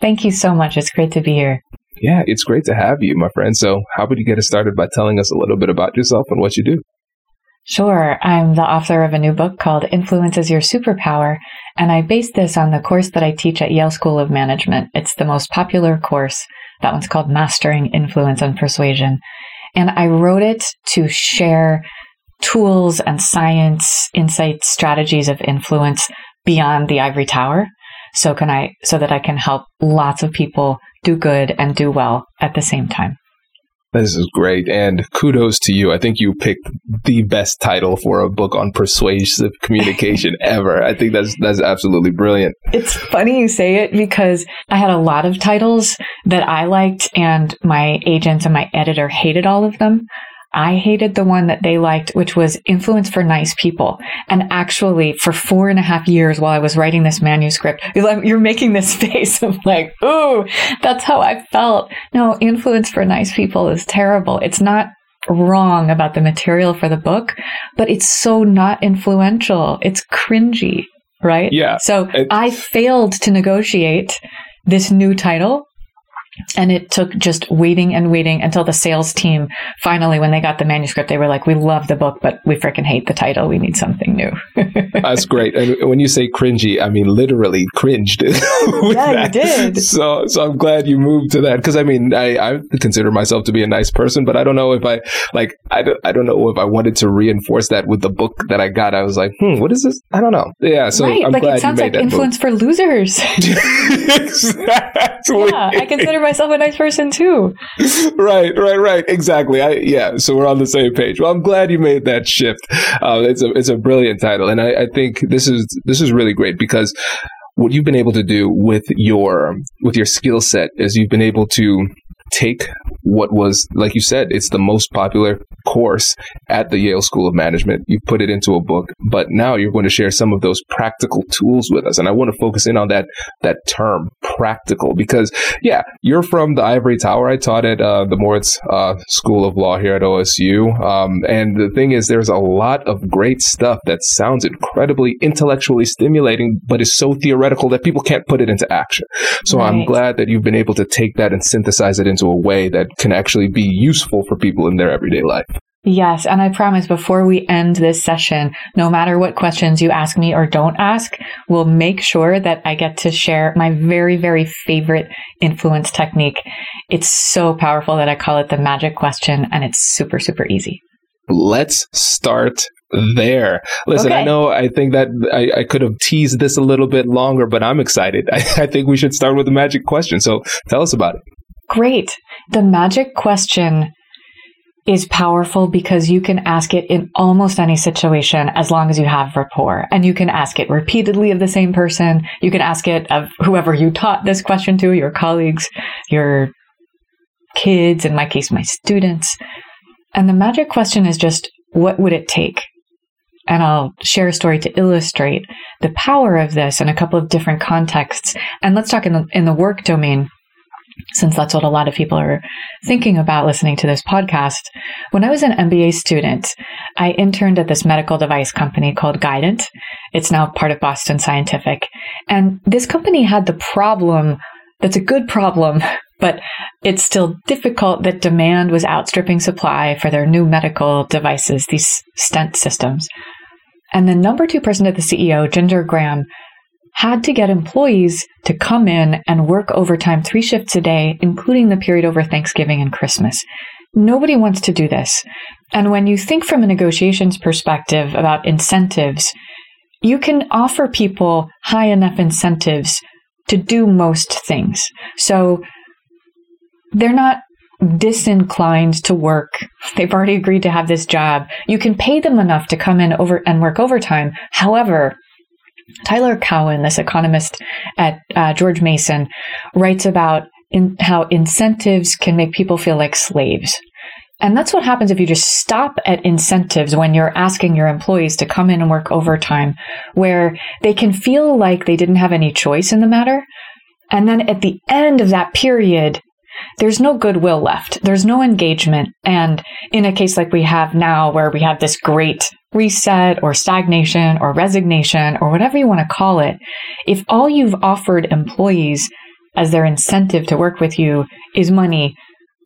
Thank you so much. It's great to be here. Yeah, it's great to have you, my friend. So, how would you get us started by telling us a little bit about yourself and what you do? Sure. I'm the author of a new book called Influence is Your Superpower, and I base this on the course that I teach at Yale School of Management. It's the most popular course. That one's called Mastering Influence and Persuasion. And I wrote it to share tools and science, insights, strategies of influence beyond the ivory tower so can I, so that I can help lots of people do good and do well at the same time. This is great. And kudos to you. I think you picked the best title for a book on persuasive communication ever. I think that's, that's absolutely brilliant. It's funny you say it because I had a lot of titles that I liked and my agents and my editor hated all of them. I hated the one that they liked, which was Influence for Nice People. And actually, for four and a half years while I was writing this manuscript, you're making this face of like, ooh, that's how I felt. No, Influence for Nice People is terrible. It's not wrong about the material for the book, but it's so not influential. It's cringy, right? Yeah. So I failed to negotiate this new title and it took just waiting and waiting until the sales team finally, when they got the manuscript, they were like, "We love the book, but we freaking hate the title. We need something new." That's great. And when you say cringy, I mean literally cringed. yeah, that. you did. So, so I'm glad you moved to that because I mean, I, I consider myself to be a nice person, but I don't know if I like. I don't, I don't know if I wanted to reinforce that with the book that I got. I was like, hmm, what is this? I don't know. Yeah. So right. I'm like glad it sounds you made like influence book. for losers. exactly. Yeah, I consider myself a nice person too. right, right, right. Exactly. I, yeah. So we're on the same page. Well, I'm glad you made that shift. Uh, it's a it's a brilliant title, and I, I think this is this is really great because what you've been able to do with your with your skill set is you've been able to take what was, like you said, it's the most popular course at the Yale School of Management. You put it into a book, but now you're going to share some of those practical tools with us. And I want to focus in on that, that term, practical, because yeah, you're from the Ivory Tower. I taught at uh, the Moritz uh, School of Law here at OSU. Um, and the thing is, there's a lot of great stuff that sounds incredibly intellectually stimulating, but is so theoretical that people can't put it into action. So right. I'm glad that you've been able to take that and synthesize it into a way that can actually be useful for people in their everyday life. Yes. And I promise before we end this session, no matter what questions you ask me or don't ask, we'll make sure that I get to share my very, very favorite influence technique. It's so powerful that I call it the magic question and it's super, super easy. Let's start there. Listen, okay. I know I think that I, I, could have teased this a little bit longer, but I'm excited. I, I think we should start with the magic question. So tell us about it. Great. The magic question is powerful because you can ask it in almost any situation as long as you have rapport. And you can ask it repeatedly of the same person. You can ask it of whoever you taught this question to, your colleagues, your kids, in my case, my students. And the magic question is just, what would it take? And I'll share a story to illustrate the power of this in a couple of different contexts. And let's talk in the, in the work domain since that's what a lot of people are thinking about listening to this podcast. When I was an MBA student, I interned at this medical device company called Guidant. It's now part of Boston Scientific. And this company had the problem that's a good problem, but it's still difficult that demand was outstripping supply for their new medical devices, these stent systems. And the number two person at the CEO, Ginger Graham, had to get employees to come in and work overtime three shifts a day, including the period over Thanksgiving and Christmas. Nobody wants to do this. And when you think from a negotiations perspective about incentives, you can offer people high enough incentives to do most things. So they're not disinclined to work. They've already agreed to have this job. You can pay them enough to come in over and work overtime. However, Tyler Cowen, this economist at uh, George Mason, writes about in how incentives can make people feel like slaves. And that's what happens if you just stop at incentives when you're asking your employees to come in and work overtime, where they can feel like they didn't have any choice in the matter. And then at the end of that period, there's no goodwill left. There's no engagement. And in a case like we have now, where we have this great reset or stagnation or resignation or whatever you want to call it, if all you've offered employees as their incentive to work with you is money,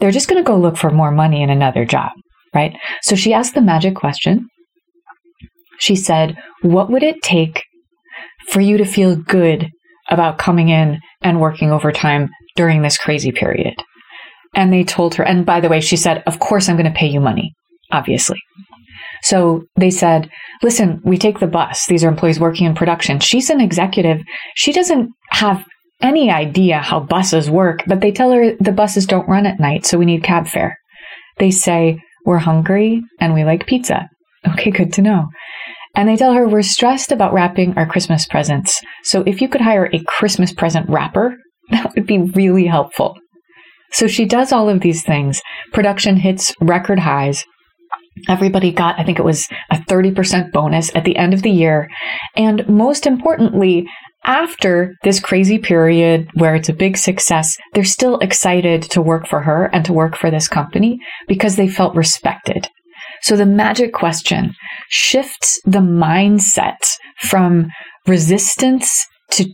they're just going to go look for more money in another job, right? So she asked the magic question. She said, What would it take for you to feel good about coming in and working overtime during this crazy period? And they told her, and by the way, she said, Of course, I'm going to pay you money, obviously. So they said, listen, we take the bus. These are employees working in production. She's an executive. She doesn't have any idea how buses work, but they tell her the buses don't run at night, so we need cab fare. They say, we're hungry and we like pizza. Okay, good to know. And they tell her we're stressed about wrapping our Christmas presents. So if you could hire a Christmas present wrapper, that would be really helpful. So she does all of these things. Production hits record highs. Everybody got, I think it was a 30% bonus at the end of the year. And most importantly, after this crazy period where it's a big success, they're still excited to work for her and to work for this company because they felt respected. So the magic question shifts the mindset from resistance to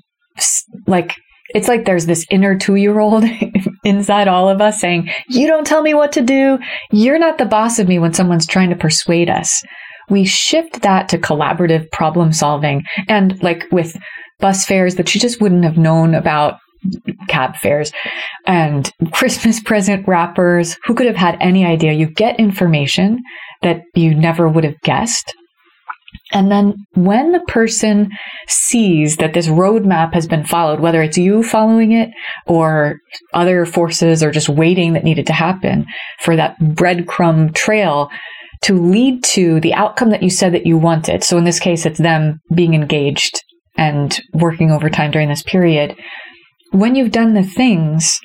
like it's like there's this inner two year old inside all of us saying, You don't tell me what to do. You're not the boss of me when someone's trying to persuade us. We shift that to collaborative problem solving. And like with bus fares that you just wouldn't have known about cab fares and Christmas present wrappers. Who could have had any idea? You get information that you never would have guessed. And then when the person sees that this roadmap has been followed, whether it's you following it or other forces or just waiting that needed to happen for that breadcrumb trail to lead to the outcome that you said that you wanted. So in this case, it's them being engaged and working overtime during this period. When you've done the things,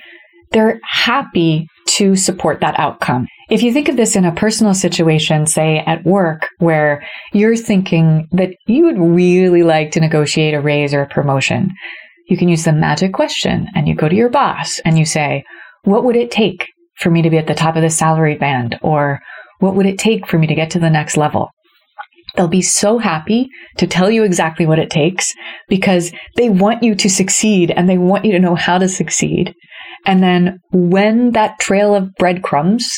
they're happy to support that outcome. If you think of this in a personal situation, say at work, where you're thinking that you would really like to negotiate a raise or a promotion, you can use the magic question and you go to your boss and you say, What would it take for me to be at the top of the salary band? Or what would it take for me to get to the next level? They'll be so happy to tell you exactly what it takes because they want you to succeed and they want you to know how to succeed. And then when that trail of breadcrumbs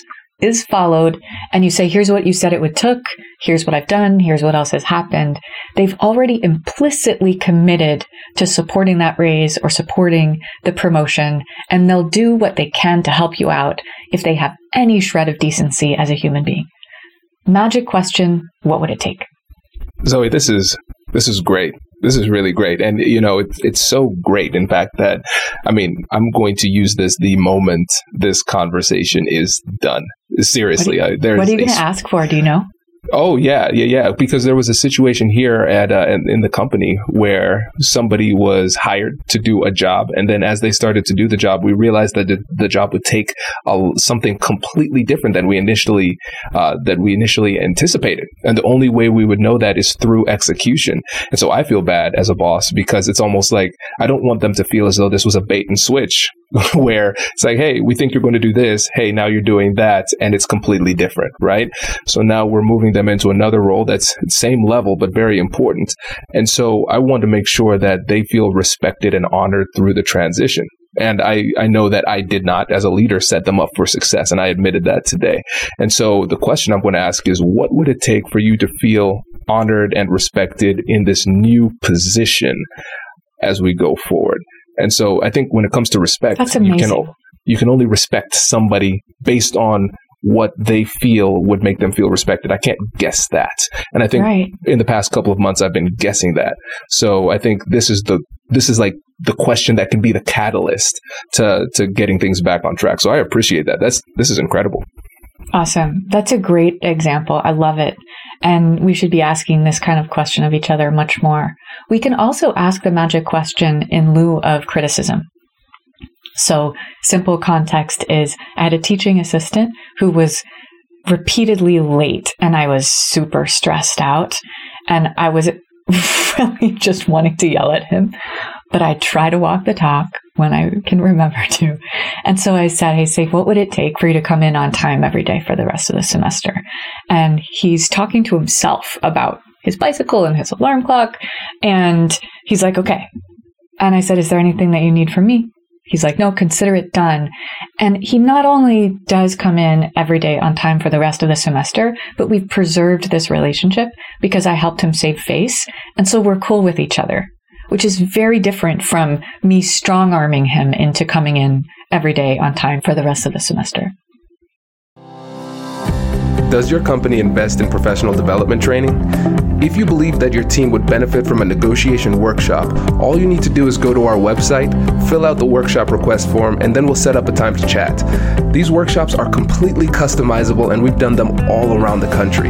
is followed and you say, here's what you said it would took, here's what I've done, here's what else has happened, they've already implicitly committed to supporting that raise or supporting the promotion, and they'll do what they can to help you out if they have any shred of decency as a human being. Magic question, what would it take? Zoe, this is this is great. This is really great. And, you know, it's, it's so great, in fact, that, I mean, I'm going to use this the moment this conversation is done. Seriously. What, you, what are you going to ask for? Do you know? Oh yeah, yeah, yeah. Because there was a situation here at uh, in, the company where somebody was hired to do a job, and then as they started to do the job, we realized that the, the job would take a, something completely different than we initially uh, that we initially anticipated. And the only way we would know that is through execution. And so I feel bad as a boss because it's almost like I don't want them to feel as though this was a bait and switch where it's like, hey, we think you're going to do this. Hey, now you're doing that. And it's completely different, right? So now we're moving them into another role that's same level, but very important. And so I want to make sure that they feel respected and honored through the transition. And I, I know that I did not, as a leader, set them up for success. And I admitted that today. And so the question I'm going to ask is what would it take for you to feel honored and respected in this new position as we go forward? And so I think when it comes to respect, you can you can only respect somebody based on what they feel would make them feel respected. I can't guess that. And I think right. in the past couple of months I've been guessing that. So I think this is the this is like the question that can be the catalyst to to getting things back on track. So I appreciate that. That's this is incredible. Awesome. That's a great example. I love it. And we should be asking this kind of question of each other much more. We can also ask the magic question in lieu of criticism. So, simple context is I had a teaching assistant who was repeatedly late and I was super stressed out and I was really just wanting to yell at him. But I try to walk the talk when I can remember to. And so I said, Hey, Saif, what would it take for you to come in on time every day for the rest of the semester? And he's talking to himself about his bicycle and his alarm clock. And he's like, Okay. And I said, Is there anything that you need from me? He's like, no, consider it done. And he not only does come in every day on time for the rest of the semester, but we've preserved this relationship because I helped him save face. And so we're cool with each other, which is very different from me strong arming him into coming in every day on time for the rest of the semester. Does your company invest in professional development training? If you believe that your team would benefit from a negotiation workshop, all you need to do is go to our website, fill out the workshop request form, and then we'll set up a time to chat. These workshops are completely customizable and we've done them all around the country.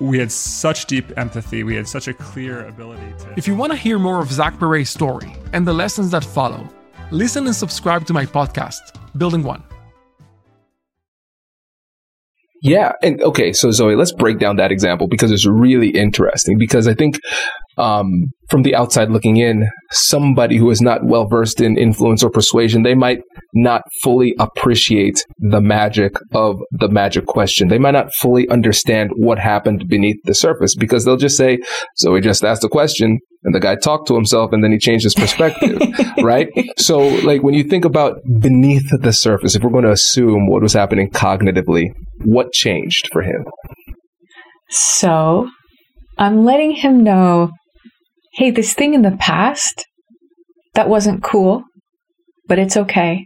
we had such deep empathy. We had such a clear ability to. If you want to hear more of Zach Perret's story and the lessons that follow, listen and subscribe to my podcast, Building One. Yeah. And okay, so Zoe, let's break down that example because it's really interesting. Because I think um, from the outside looking in, somebody who is not well versed in influence or persuasion, they might not fully appreciate the magic of the magic question. They might not fully understand what happened beneath the surface because they'll just say, So he just asked a question and the guy talked to himself and then he changed his perspective, right? So, like, when you think about beneath the surface, if we're going to assume what was happening cognitively, what changed for him? So, I'm letting him know hey, this thing in the past, that wasn't cool, but it's okay.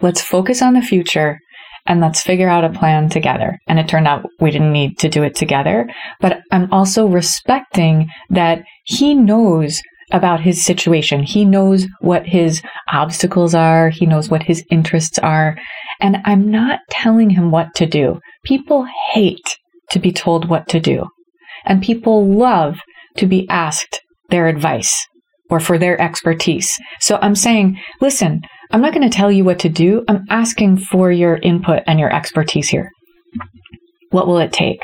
Let's focus on the future and let's figure out a plan together. And it turned out we didn't need to do it together. But I'm also respecting that he knows about his situation. He knows what his obstacles are. He knows what his interests are. And I'm not telling him what to do. People hate to be told what to do. And people love to be asked their advice or for their expertise. So I'm saying, listen, I'm not going to tell you what to do. I'm asking for your input and your expertise here. What will it take?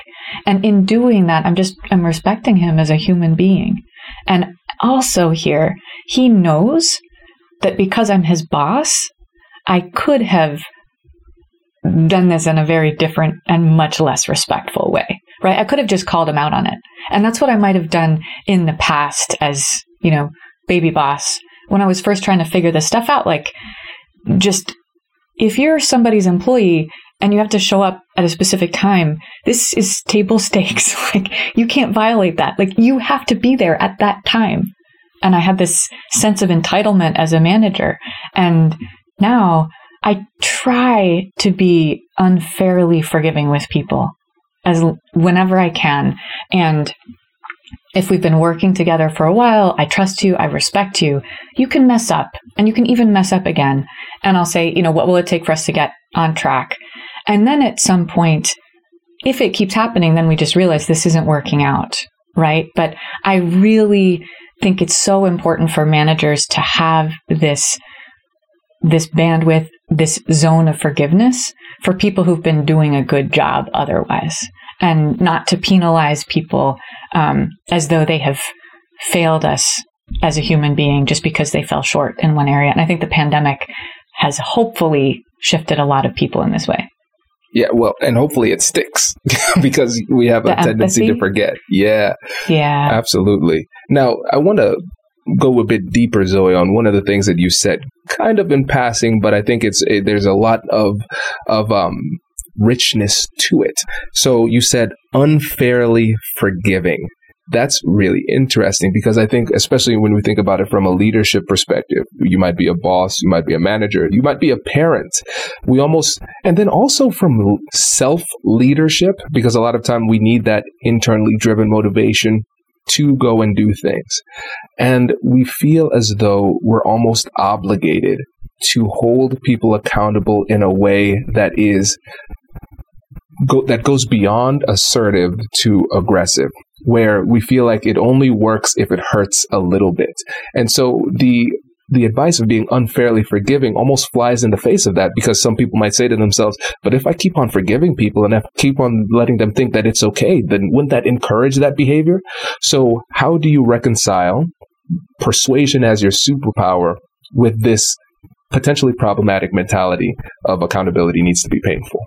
And in doing that, I'm just, I'm respecting him as a human being. And also here, he knows that because I'm his boss, I could have done this in a very different and much less respectful way, right? I could have just called him out on it. And that's what I might have done in the past as, you know, baby boss when I was first trying to figure this stuff out. Like, just if you're somebody's employee and you have to show up at a specific time, this is table stakes. like, you can't violate that. Like, you have to be there at that time. And I had this sense of entitlement as a manager. And now I try to be unfairly forgiving with people as whenever I can. And if we've been working together for a while, I trust you, I respect you, you can mess up and you can even mess up again. And I'll say, you know, what will it take for us to get on track? And then at some point, if it keeps happening, then we just realize this isn't working out, right? But I really think it's so important for managers to have this this bandwidth, this zone of forgiveness for people who've been doing a good job otherwise, and not to penalize people um, as though they have failed us as a human being just because they fell short in one area. And I think the pandemic has hopefully shifted a lot of people in this way. Yeah, well, and hopefully it sticks because we have a the tendency empathy? to forget. Yeah. Yeah. Absolutely. Now, I want to go a bit deeper, Zoe, on one of the things that you said, kind of in passing, but I think it's it, there's a lot of of um, richness to it. So you said unfairly forgiving. That's really interesting because I think, especially when we think about it from a leadership perspective, you might be a boss, you might be a manager, you might be a parent. We almost, and then also from self leadership, because a lot of time we need that internally driven motivation to go and do things. And we feel as though we're almost obligated to hold people accountable in a way that is go, that goes beyond assertive to aggressive where we feel like it only works if it hurts a little bit. And so the the advice of being unfairly forgiving almost flies in the face of that because some people might say to themselves, but if I keep on forgiving people and I keep on letting them think that it's okay, then wouldn't that encourage that behavior? So how do you reconcile persuasion as your superpower with this potentially problematic mentality of accountability needs to be painful?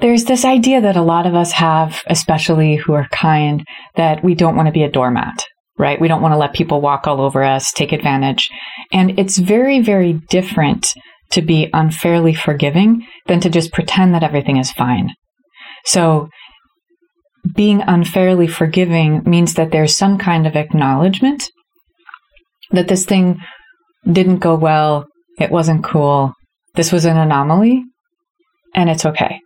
There's this idea that a lot of us have, especially who are kind, that we don't want to be a doormat, right? We don't want to let people walk all over us, take advantage. And it's very, very different to be unfairly forgiving than to just pretend that everything is fine. So being unfairly forgiving means that there's some kind of acknowledgement that this thing didn't go well, it wasn't cool, this was an anomaly, and it's okay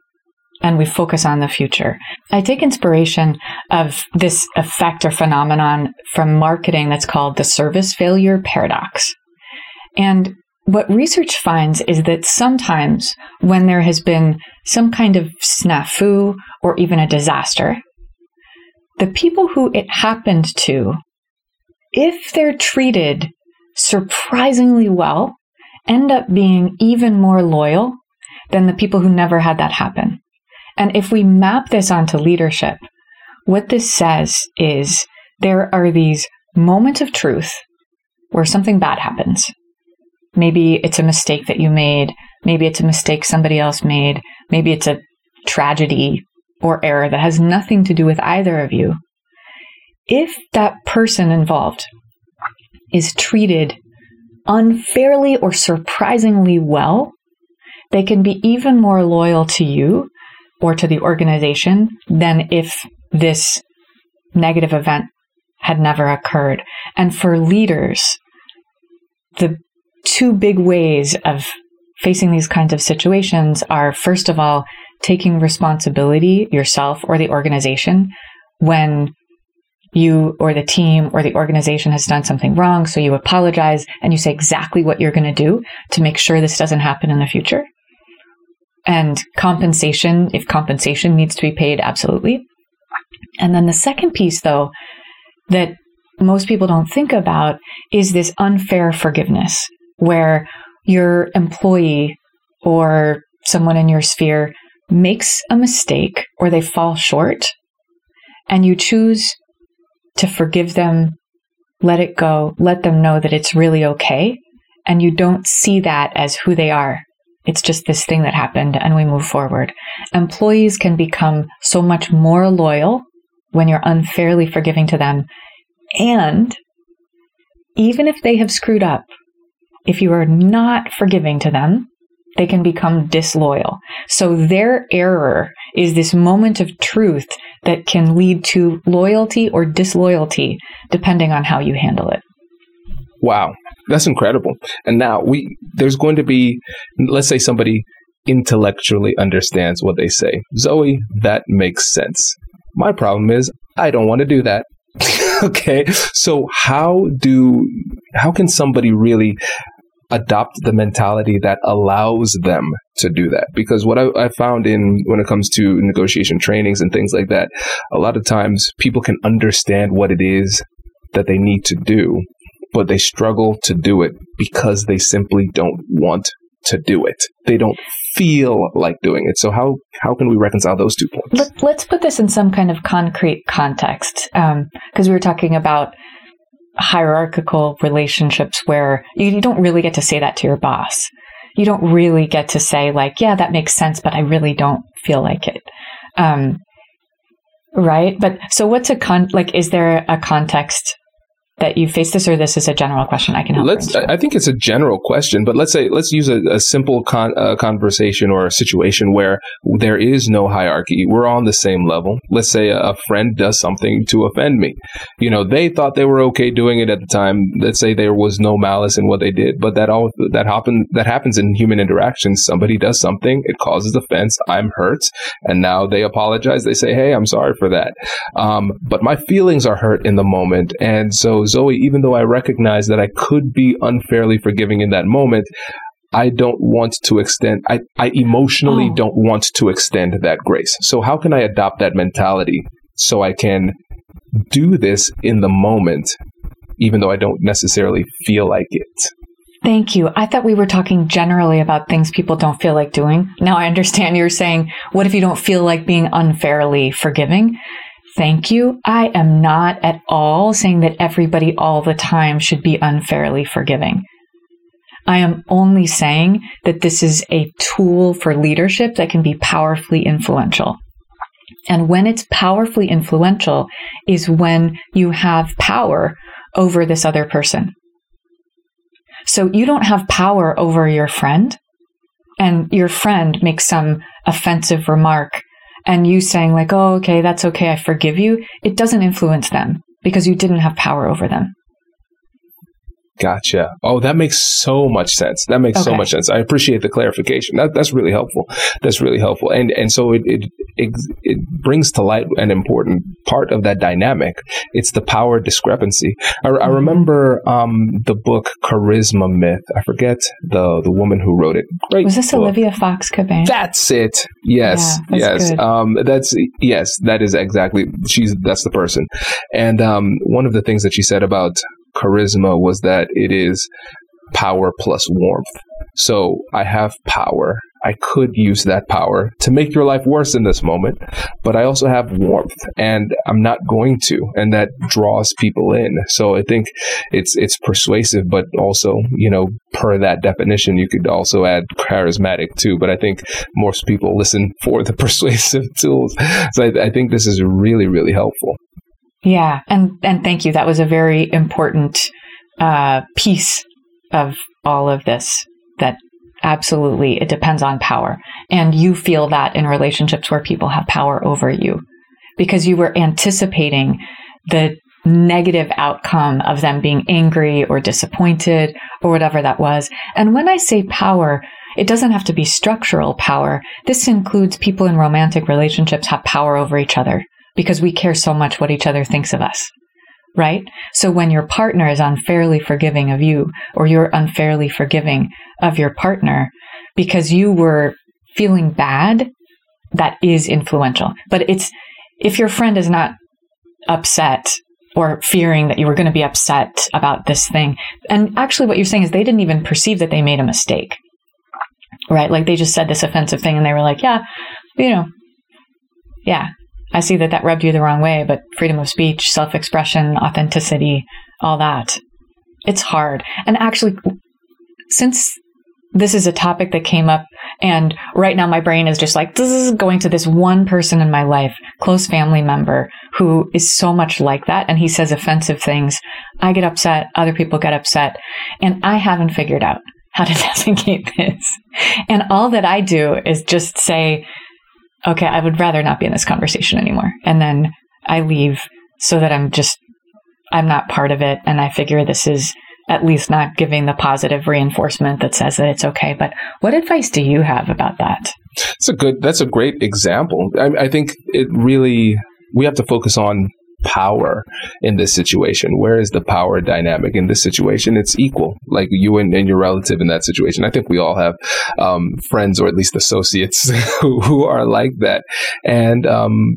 and we focus on the future. I take inspiration of this effect or phenomenon from marketing that's called the service failure paradox. And what research finds is that sometimes when there has been some kind of snafu or even a disaster, the people who it happened to, if they're treated surprisingly well, end up being even more loyal than the people who never had that happen. And if we map this onto leadership, what this says is there are these moments of truth where something bad happens. Maybe it's a mistake that you made. Maybe it's a mistake somebody else made. Maybe it's a tragedy or error that has nothing to do with either of you. If that person involved is treated unfairly or surprisingly well, they can be even more loyal to you or to the organization than if this negative event had never occurred. And for leaders, the two big ways of facing these kinds of situations are first of all, taking responsibility yourself or the organization when you or the team or the organization has done something wrong. So you apologize and you say exactly what you're going to do to make sure this doesn't happen in the future. And compensation, if compensation needs to be paid, absolutely. And then the second piece, though, that most people don't think about is this unfair forgiveness, where your employee or someone in your sphere makes a mistake or they fall short, and you choose to forgive them, let it go, let them know that it's really okay. And you don't see that as who they are. It's just this thing that happened and we move forward. Employees can become so much more loyal when you're unfairly forgiving to them. And even if they have screwed up, if you are not forgiving to them, they can become disloyal. So their error is this moment of truth that can lead to loyalty or disloyalty depending on how you handle it. Wow, that's incredible. And now we there's going to be let's say somebody intellectually understands what they say. Zoe, that makes sense. My problem is I don't want to do that. okay. So how do how can somebody really adopt the mentality that allows them to do that. Because what I, I, found in when it comes to negotiation trainings and things like that, a lot of times people can understand what it is that they need to do, but they struggle to do it because they simply don't want to do it. They don't feel like doing it. So how how can we reconcile those two points? Let, us put this in some kind of concrete context, because um, we were talking about hierarchical relationships where you, you don't really get to say that to your boss. You don't really get to say like, yeah, that makes sense, but I really don't feel like it. Um, right. But so what's a con, like, is there a context that you face this, or this is a general question I can help? Let's. I think it's a general question, but let's say let's use a, a simple con, uh, conversation or a situation where there is no hierarchy. We're on the same level. Let's say a, a friend does something to offend me. You know, they thought they were okay doing it at the time. Let's say there was no malice in what they did, but that all that happen that happens in human interactions. Somebody does something, it causes offense. I'm hurt, and now they apologize. They say, "Hey, I'm sorry for that," um, but my feelings are hurt in the moment, and so Zoe, even though I recognize that I could be unfairly forgiving in that moment, I don't want to extend, I, I emotionally oh. don't want to extend that grace. So, how can I adopt that mentality so I can do this in the moment, even though I don't necessarily feel like it? Thank you. I thought we were talking generally about things people don't feel like doing. Now I understand you're saying, what if you don't feel like being unfairly forgiving? Thank you. I am not at all saying that everybody all the time should be unfairly forgiving. I am only saying that this is a tool for leadership that can be powerfully influential. And when it's powerfully influential is when you have power over this other person. So you don't have power over your friend and your friend makes some offensive remark and you saying like, oh, okay, that's okay, I forgive you, it doesn't influence them because you didn't have power over them. Gotcha. Oh, that makes so much sense. That makes okay. so much sense. I appreciate the clarification. That, that's really helpful. That's really helpful. And and so it, it, it it brings to light an important part of that dynamic. It's the power discrepancy. I, mm-hmm. I remember um, the book Charisma Myth. I forget the the woman who wrote it. Great. Was this book. Olivia Fox Cabane? That's it. Yes. Yeah, that's yes. Um, that's yes. That is exactly. She's that's the person. And um, one of the things that she said about charisma was that it is power plus warmth. So I have power. I could use that power to make your life worse in this moment, but I also have warmth and I'm not going to. And that draws people in. So I think it's, it's persuasive, but also, you know, per that definition, you could also add charismatic too. But I think most people listen for the persuasive tools. So I, I think this is really, really helpful. Yeah, and and thank you. That was a very important uh, piece of all of this. That absolutely it depends on power, and you feel that in relationships where people have power over you, because you were anticipating the negative outcome of them being angry or disappointed or whatever that was. And when I say power, it doesn't have to be structural power. This includes people in romantic relationships have power over each other because we care so much what each other thinks of us. Right? So when your partner is unfairly forgiving of you, or you're unfairly forgiving of your partner because you were feeling bad, that is influential. But it's, if your friend is not upset or fearing that you were going to be upset about this thing. And actually, what you're saying is they didn't even perceive that they made a mistake, right? Like they just said this offensive thing and they were like, yeah, you know, yeah, I see that that rubbed you the wrong way, but freedom of speech, self expression, authenticity, all that. It's hard. And actually, since this is a topic that came up and right now my brain is just like this is going to this one person in my life close family member who is so much like that and he says offensive things i get upset other people get upset and i haven't figured out how to navigate this and all that i do is just say okay i would rather not be in this conversation anymore and then i leave so that i'm just i'm not part of it and i figure this is at least not giving the positive reinforcement that says that it's okay. But what advice do you have about that? That's a good, that's a great example. I, I think it really, we have to focus on power in this situation? Where is the power dynamic in this situation? It's equal, like you and, and your relative in that situation. I think we all have um, friends or at least associates who, who are like that. And um,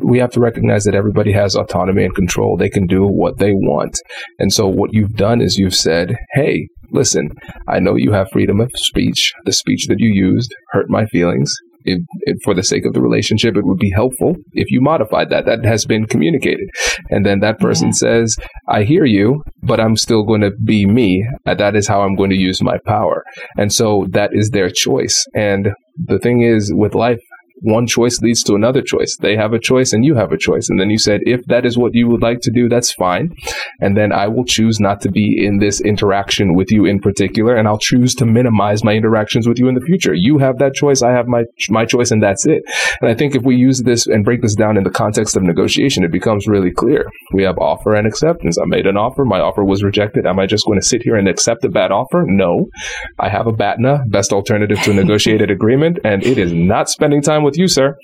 we have to recognize that everybody has autonomy and control. They can do what they want. And so what you've done is you've said, hey, listen, I know you have freedom of speech. The speech that you used hurt my feelings it, it, for the sake of the relationship, it would be helpful if you modified that. That has been communicated. And then that person yeah. says, I hear you, but I'm still going to be me. Uh, that is how I'm going to use my power. And so that is their choice. And the thing is with life, one choice leads to another choice. They have a choice and you have a choice. And then you said, if that is what you would like to do, that's fine. And then I will choose not to be in this interaction with you in particular. And I'll choose to minimize my interactions with you in the future. You have that choice. I have my, my choice and that's it. And I think if we use this and break this down in the context of negotiation, it becomes really clear. We have offer and acceptance. I made an offer. My offer was rejected. Am I just going to sit here and accept a bad offer? No. I have a BATNA, best alternative to a negotiated agreement, and it is not spending time with with you, sir.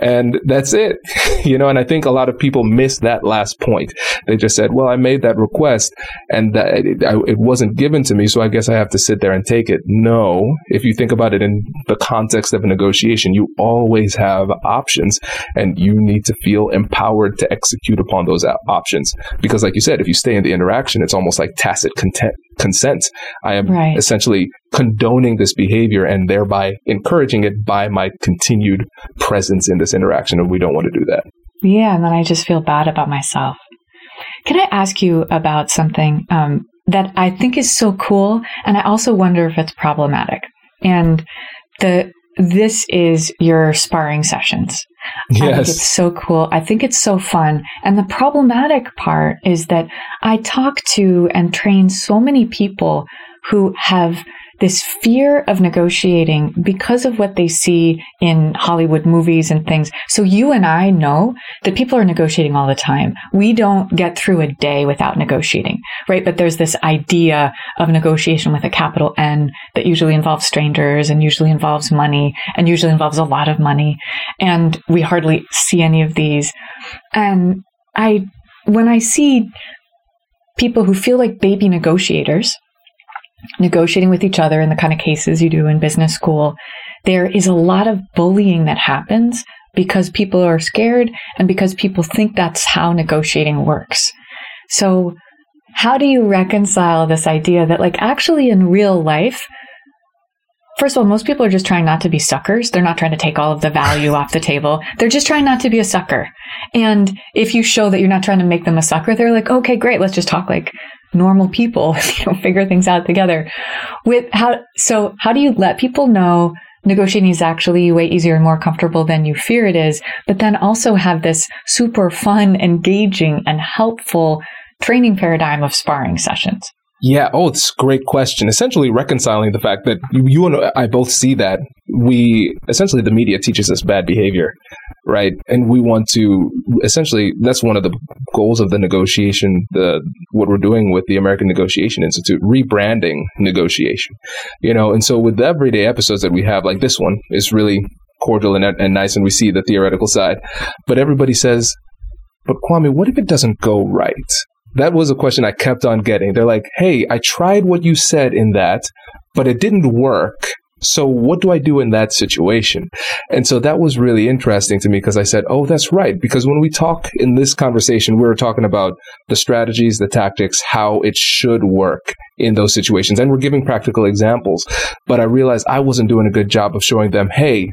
And that's it. You know, and I think a lot of people miss that last point. They just said, well, I made that request and that it, it wasn't given to me. So I guess I have to sit there and take it. No. If you think about it in the context of a negotiation, you always have options and you need to feel empowered to execute upon those options. Because like you said, if you stay in the interaction, it's almost like tacit content, consent. I am right. essentially condoning this behavior and thereby encouraging it by my continued presence in this interaction. And we don't want to do that. Yeah. And then I just feel bad about myself. Can I ask you about something um, that I think is so cool? And I also wonder if it's problematic. And the this is your sparring sessions. Yes. I think it's so cool. I think it's so fun. And the problematic part is that I talk to and train so many people who have this fear of negotiating because of what they see in Hollywood movies and things. So you and I know that people are negotiating all the time. We don't get through a day without negotiating, right? But there's this idea of negotiation with a capital N that usually involves strangers and usually involves money and usually involves a lot of money. And we hardly see any of these. And I, when I see people who feel like baby negotiators, negotiating with each other in the kind of cases you do in business school, there is a lot of bullying that happens because people are scared and because people think that's how negotiating works. So, how do you reconcile this idea that, like, actually in real life, First of all, most people are just trying not to be suckers. They're not trying to take all of the value off the table. They're just trying not to be a sucker. And if you show that you're not trying to make them a sucker, they're like, okay, great. Let's just talk like normal people, you know, figure things out together. With how, so how do you let people know negotiating is actually way easier and more comfortable than you fear it is, but then also have this super fun, engaging, and helpful training paradigm of sparring sessions? Yeah. Oh, it's a great question. Essentially reconciling the fact that you and I both see that we essentially the media teaches us bad behavior. right? And we want to essentially that's one of the goals of the negotiation, the what we're doing with the American Negotiation Institute, rebranding negotiation. You know, and so with the everyday episodes that we have, like this one, is really cordial and, and nice, and we see the theoretical side. But everybody says, "But Kwame, what if it doesn't go right?" That was a question I kept on getting. They're like, "Hey, I tried what you said in that, but it didn't work." So what do I do in that situation? And so that was really interesting to me because I said, Oh, that's right. Because when we talk in this conversation, we were talking about the strategies, the tactics, how it should work in those situations. And we're giving practical examples. But I realized I wasn't doing a good job of showing them, Hey,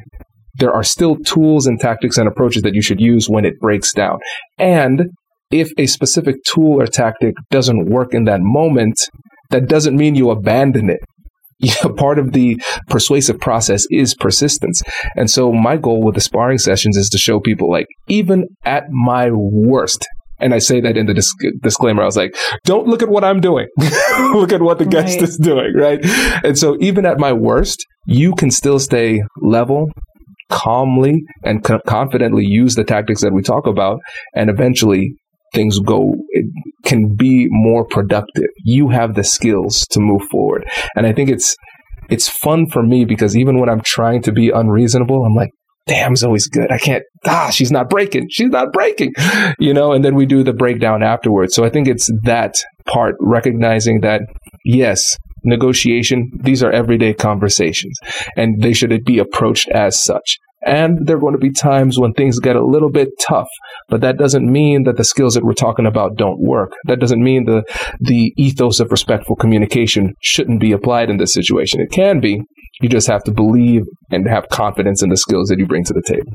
there are still tools and tactics and approaches that you should use when it breaks down. And if a specific tool or tactic doesn't work in that moment, that doesn't mean you abandon it part of the persuasive process is persistence. And so my goal with the sparring sessions is to show people like, even at my worst, and I say that in the disc- disclaimer. I was like, don't look at what I'm doing. look at what the guest right. is doing. Right. And so even at my worst, you can still stay level, calmly and co- confidently use the tactics that we talk about and eventually things go it can be more productive. You have the skills to move forward. And i think it's it's fun for me because even when i'm trying to be unreasonable i'm like damn zoe's good. I can't ah she's not breaking. She's not breaking you know? And then we do the breakdown afterwards. So i think it's that part recognizing that yes negotiation these are everyday conversations and they should be approached as such and there are going to be times when things get a little bit tough, but that doesn't mean that the skills that we're talking about don't work. That doesn't mean the, the ethos of respectful communication shouldn't be applied in this situation. It can be. You just have to believe and have confidence in the skills that you bring to the table.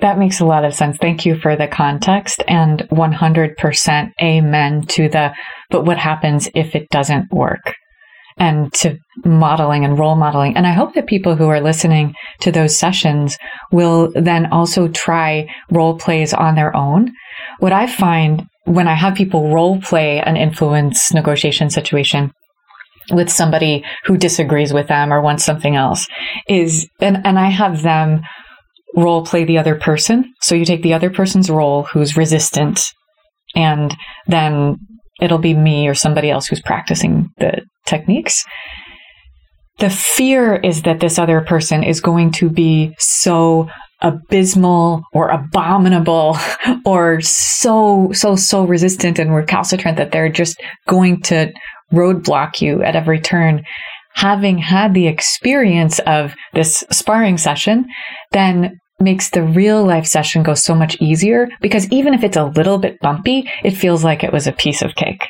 That makes a lot of sense. Thank you for the context and 100% amen to the, but what happens if it doesn't work? And to modeling and role modeling. And I hope that people who are listening to those sessions will then also try role plays on their own. What I find when I have people role play an influence negotiation situation with somebody who disagrees with them or wants something else is, and, and I have them role play the other person. So you take the other person's role who's resistant and then it'll be me or somebody else who's practicing the techniques. The fear is that this other person is going to be so abysmal or abominable or so, so, so resistant and recalcitrant that they're just going to roadblock you at every turn. Having had the experience of this sparring session, then makes the real life session go so much easier because even if it's a little bit bumpy, it feels like it was a piece of cake.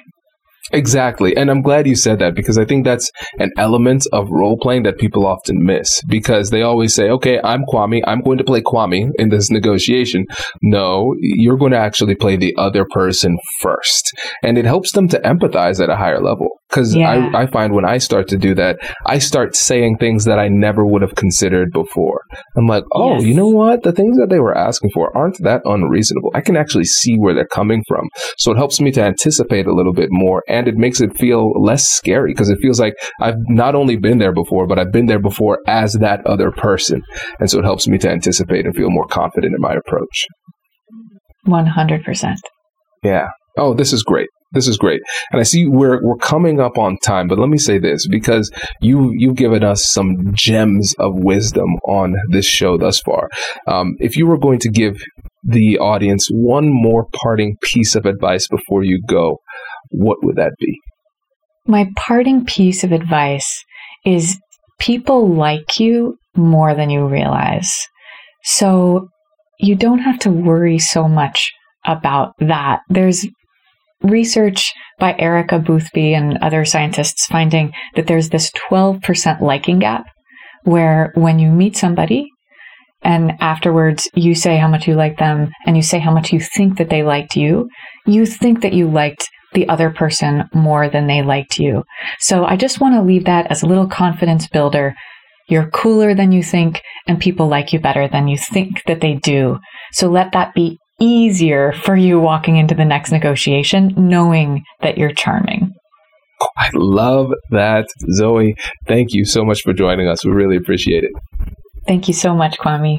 Exactly. And I'm glad you said that because I think that's an element of role playing that people often miss because they always say, okay, I'm Kwame. I'm going to play Kwame in this negotiation. No, you're going to actually play the other person first. And it helps them to empathize at a higher level. Because yeah. I, I find when I start to do that, I start saying things that I never would have considered before. I'm like, oh, yes. you know what? The things that they were asking for aren't that unreasonable. I can actually see where they're coming from. So it helps me to anticipate a little bit more and it makes it feel less scary because it feels like I've not only been there before, but I've been there before as that other person. And so it helps me to anticipate and feel more confident in my approach. 100%. Yeah. Oh, this is great. This is great. And I see we're we're coming up on time, but let me say this because you you've given us some gems of wisdom on this show thus far. Um, if you were going to give the audience one more parting piece of advice before you go, what would that be? My parting piece of advice is people like you more than you realize. So you don't have to worry so much about that. There's research by Erica Boothby and other scientists finding that there's this 12% liking gap where when you meet somebody and afterwards you say how much you like them and you say how much you think that they liked you, you think that you liked the other person more than they liked you. So I just want to leave that as a little confidence builder. You're cooler than you think, and people like you better than you think that they do. So let that be easier for you walking into the next negotiation, knowing that you're charming. I love that, Zoe. Thank you so much for joining us. We really appreciate it. Thank you so much, Kwame.